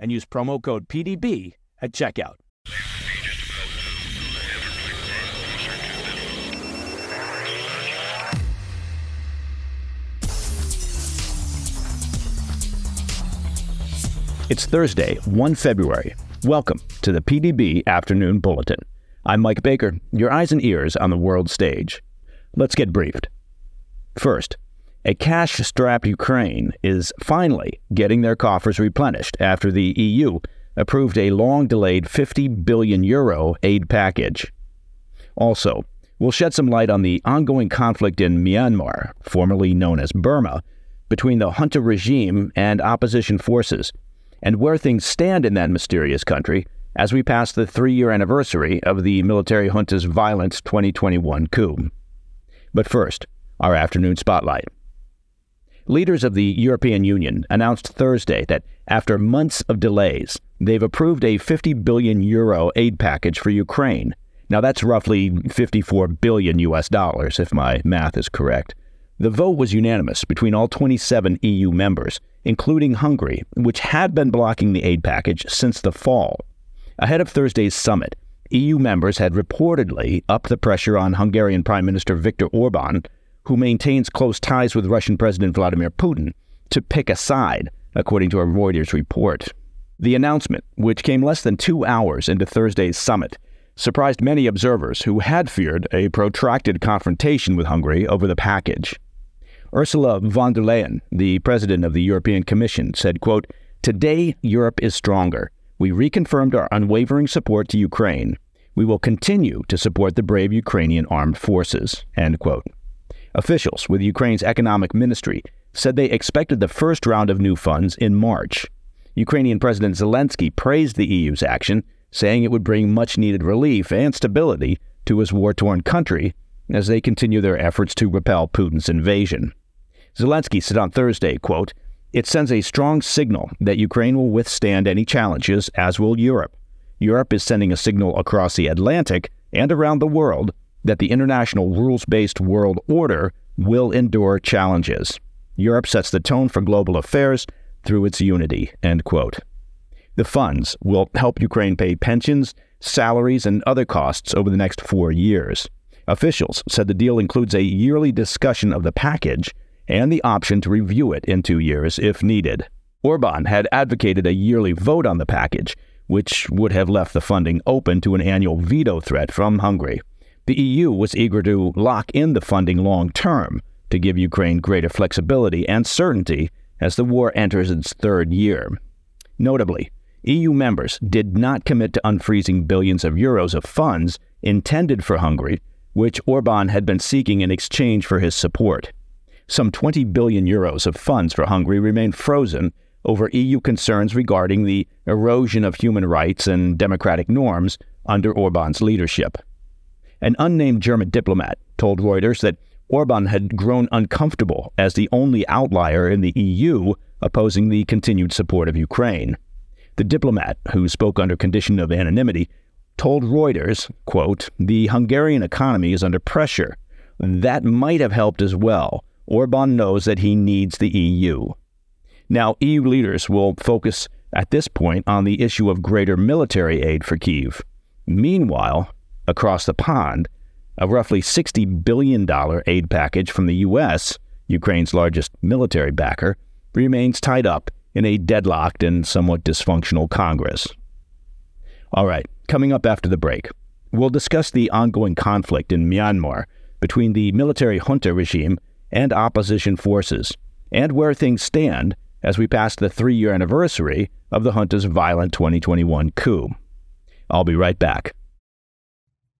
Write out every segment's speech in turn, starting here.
and use promo code PDB at checkout. It's Thursday, 1 February. Welcome to the PDB Afternoon Bulletin. I'm Mike Baker, your eyes and ears on the world stage. Let's get briefed. First, a cash strapped Ukraine is finally getting their coffers replenished after the EU approved a long delayed 50 billion euro aid package. Also, we'll shed some light on the ongoing conflict in Myanmar, formerly known as Burma, between the junta regime and opposition forces and where things stand in that mysterious country as we pass the three year anniversary of the military junta's violent 2021 coup. But first, our afternoon spotlight. Leaders of the European Union announced Thursday that after months of delays, they've approved a 50 billion euro aid package for Ukraine. Now that's roughly 54 billion US dollars if my math is correct. The vote was unanimous between all 27 EU members, including Hungary, which had been blocking the aid package since the fall. Ahead of Thursday's summit, EU members had reportedly upped the pressure on Hungarian Prime Minister Viktor Orban, who maintains close ties with Russian President Vladimir Putin, to pick a side, according to a Reuters report. The announcement, which came less than two hours into Thursday's summit, surprised many observers who had feared a protracted confrontation with Hungary over the package. Ursula von der Leyen, the president of the European Commission, said, quote, Today, Europe is stronger. We reconfirmed our unwavering support to Ukraine. We will continue to support the brave Ukrainian armed forces. End quote. Officials with Ukraine's economic ministry said they expected the first round of new funds in March. Ukrainian President Zelensky praised the EU's action, saying it would bring much needed relief and stability to his war torn country as they continue their efforts to repel Putin's invasion. Zelensky said on Thursday, quote, It sends a strong signal that Ukraine will withstand any challenges, as will Europe. Europe is sending a signal across the Atlantic and around the world that the international rules based world order will endure challenges. Europe sets the tone for global affairs through its unity. End quote. The funds will help Ukraine pay pensions, salaries, and other costs over the next four years. Officials said the deal includes a yearly discussion of the package and the option to review it in two years if needed. Orban had advocated a yearly vote on the package, which would have left the funding open to an annual veto threat from Hungary. The EU was eager to lock in the funding long term to give Ukraine greater flexibility and certainty as the war enters its third year. Notably, EU members did not commit to unfreezing billions of euros of funds intended for Hungary, which Orban had been seeking in exchange for his support. Some 20 billion euros of funds for Hungary remain frozen over EU concerns regarding the erosion of human rights and democratic norms under Orban's leadership. An unnamed German diplomat told Reuters that Orban had grown uncomfortable as the only outlier in the EU opposing the continued support of Ukraine. The diplomat, who spoke under condition of anonymity, told Reuters, quote, "The Hungarian economy is under pressure. That might have helped as well, Orban knows that he needs the EU. Now, EU leaders will focus at this point on the issue of greater military aid for Kiev. Meanwhile, across the pond, a roughly $60 billion aid package from the U.S., Ukraine's largest military backer, remains tied up in a deadlocked and somewhat dysfunctional Congress. All right, coming up after the break, we'll discuss the ongoing conflict in Myanmar between the military junta regime and opposition forces, and where things stand as we pass the three year anniversary of the junta's violent 2021 coup. I'll be right back.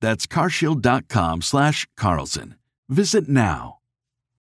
That's carshield.com slash Carlson. Visit now.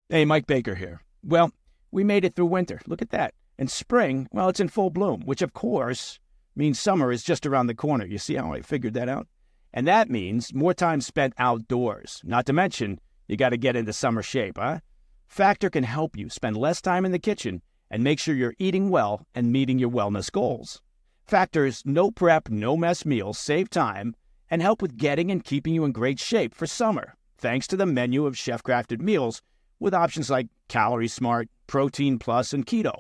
Hey, Mike Baker here. Well, we made it through winter. Look at that. And spring, well, it's in full bloom, which of course means summer is just around the corner. You see how I figured that out? And that means more time spent outdoors. Not to mention, you got to get into summer shape, huh? Factor can help you spend less time in the kitchen and make sure you're eating well and meeting your wellness goals. Factor's no prep, no mess meals save time and help with getting and keeping you in great shape for summer, thanks to the menu of chef crafted meals with options like Calorie Smart, Protein Plus, and Keto.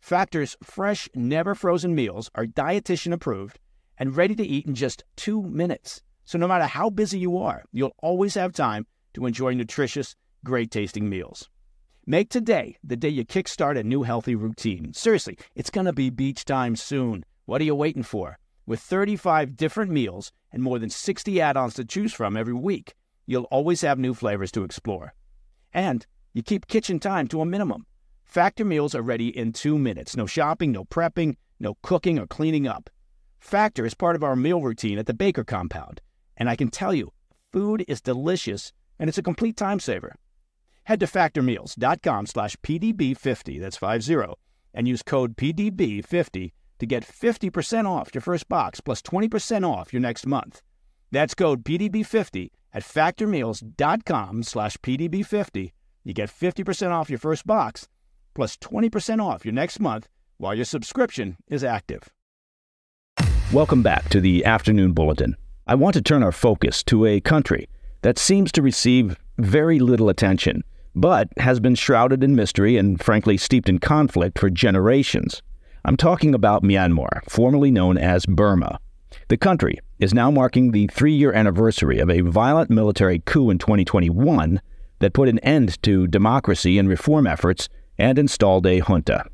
Factor's fresh, never frozen meals are dietitian approved and ready to eat in just two minutes. So no matter how busy you are, you'll always have time to enjoy nutritious, great tasting meals. Make today the day you kickstart a new healthy routine. Seriously, it's going to be beach time soon. What are you waiting for? With 35 different meals and more than 60 add ons to choose from every week, you'll always have new flavors to explore. And you keep kitchen time to a minimum. Factor meals are ready in two minutes. No shopping, no prepping, no cooking or cleaning up. Factor is part of our meal routine at the Baker compound. And I can tell you, food is delicious and it's a complete time saver. Head to factormeals.com slash PDB50, that's 50, and use code PDB50 to get 50% off your first box plus 20% off your next month. That's code PDB50 at factormeals.com slash PDB50. You get 50% off your first box plus 20% off your next month while your subscription is active. Welcome back to the Afternoon Bulletin. I want to turn our focus to a country that seems to receive very little attention, but has been shrouded in mystery and frankly steeped in conflict for generations. I'm talking about Myanmar, formerly known as Burma. The country is now marking the three year anniversary of a violent military coup in 2021 that put an end to democracy and reform efforts and installed a junta.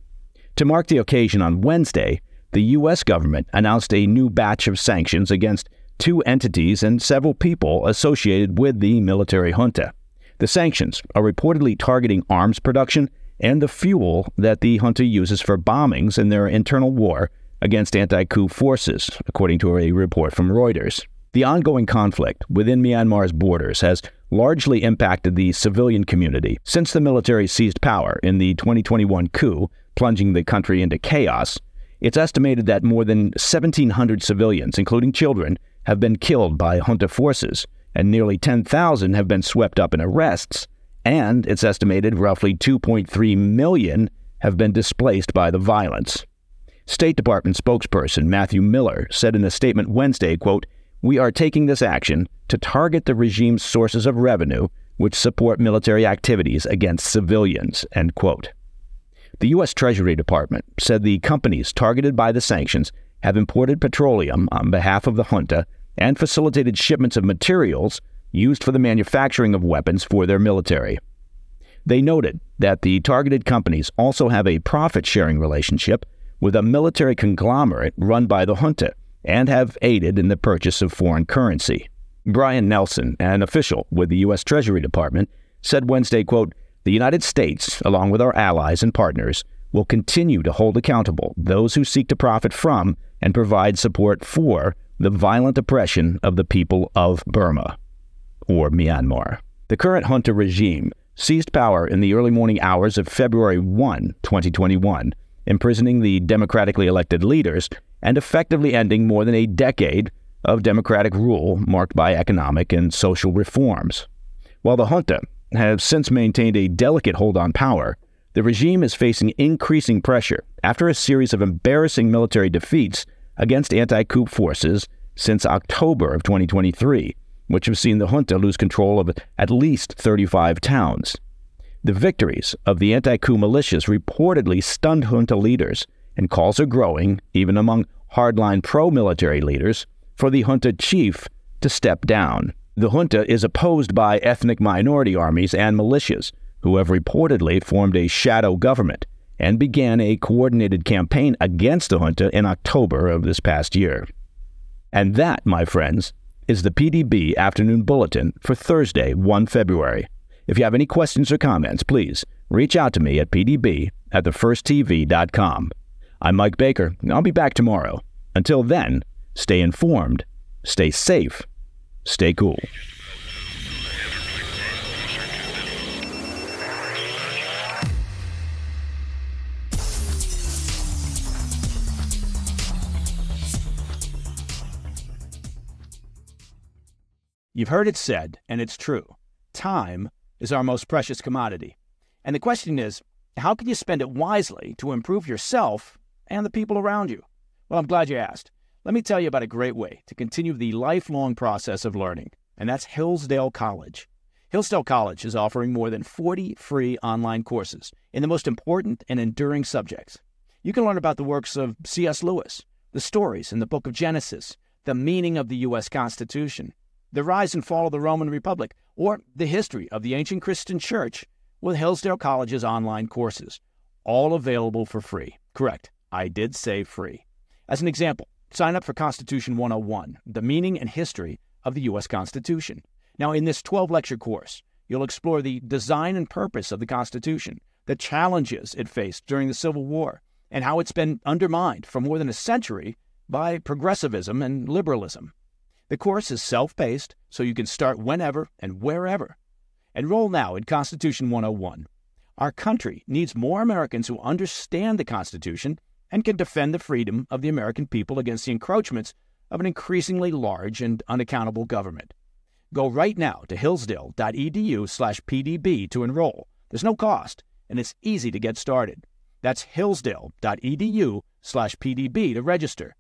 To mark the occasion on Wednesday, the U.S. government announced a new batch of sanctions against two entities and several people associated with the military junta. The sanctions are reportedly targeting arms production and the fuel that the junta uses for bombings in their internal war against anti coup forces, according to a report from Reuters. The ongoing conflict within Myanmar's borders has largely impacted the civilian community since the military seized power in the 2021 coup, plunging the country into chaos. It's estimated that more than 1,700 civilians, including children, have been killed by junta forces, and nearly 10,000 have been swept up in arrests, and it's estimated roughly 2.3 million have been displaced by the violence. State Department spokesperson Matthew Miller said in a statement Wednesday, quote, "We are taking this action to target the regime's sources of revenue which support military activities against civilians." End quote. The U.S. Treasury Department said the companies targeted by the sanctions have imported petroleum on behalf of the junta and facilitated shipments of materials used for the manufacturing of weapons for their military. They noted that the targeted companies also have a profit sharing relationship with a military conglomerate run by the junta and have aided in the purchase of foreign currency. Brian Nelson, an official with the U.S. Treasury Department, said Wednesday, quote, The United States, along with our allies and partners, will continue to hold accountable those who seek to profit from and provide support for the violent oppression of the people of Burma. Or Myanmar. The current junta regime seized power in the early morning hours of February 1, 2021, imprisoning the democratically elected leaders and effectively ending more than a decade of democratic rule marked by economic and social reforms. While the junta have since maintained a delicate hold on power, the regime is facing increasing pressure after a series of embarrassing military defeats against anti coup forces since October of 2023, which have seen the junta lose control of at least 35 towns. The victories of the anti coup militias reportedly stunned junta leaders, and calls are growing, even among hardline pro military leaders, for the junta chief to step down. The junta is opposed by ethnic minority armies and militias, who have reportedly formed a shadow government and began a coordinated campaign against the junta in October of this past year. And that, my friends, is the PDB Afternoon Bulletin for Thursday, 1 February. If you have any questions or comments, please reach out to me at pdb at thefirsttv.com. I'm Mike Baker, and I'll be back tomorrow. Until then, stay informed, stay safe, stay cool. You've heard it said, and it's true time is our most precious commodity. And the question is how can you spend it wisely to improve yourself and the people around you? Well, I'm glad you asked. Let me tell you about a great way to continue the lifelong process of learning, and that's Hillsdale College. Hillsdale College is offering more than 40 free online courses in the most important and enduring subjects. You can learn about the works of C.S. Lewis, the stories in the book of Genesis, the meaning of the U.S. Constitution, the rise and fall of the Roman Republic, or the history of the ancient Christian church with Hillsdale College's online courses, all available for free. Correct, I did say free. As an example, sign up for Constitution 101, the meaning and history of the U.S. Constitution. Now, in this 12 lecture course, you'll explore the design and purpose of the Constitution, the challenges it faced during the Civil War, and how it's been undermined for more than a century by progressivism and liberalism. The course is self paced, so you can start whenever and wherever. Enroll now in Constitution 101. Our country needs more Americans who understand the Constitution and can defend the freedom of the American people against the encroachments of an increasingly large and unaccountable government. Go right now to hillsdale.edu/pdb to enroll. There's no cost, and it's easy to get started. That's hillsdale.edu/pdb to register.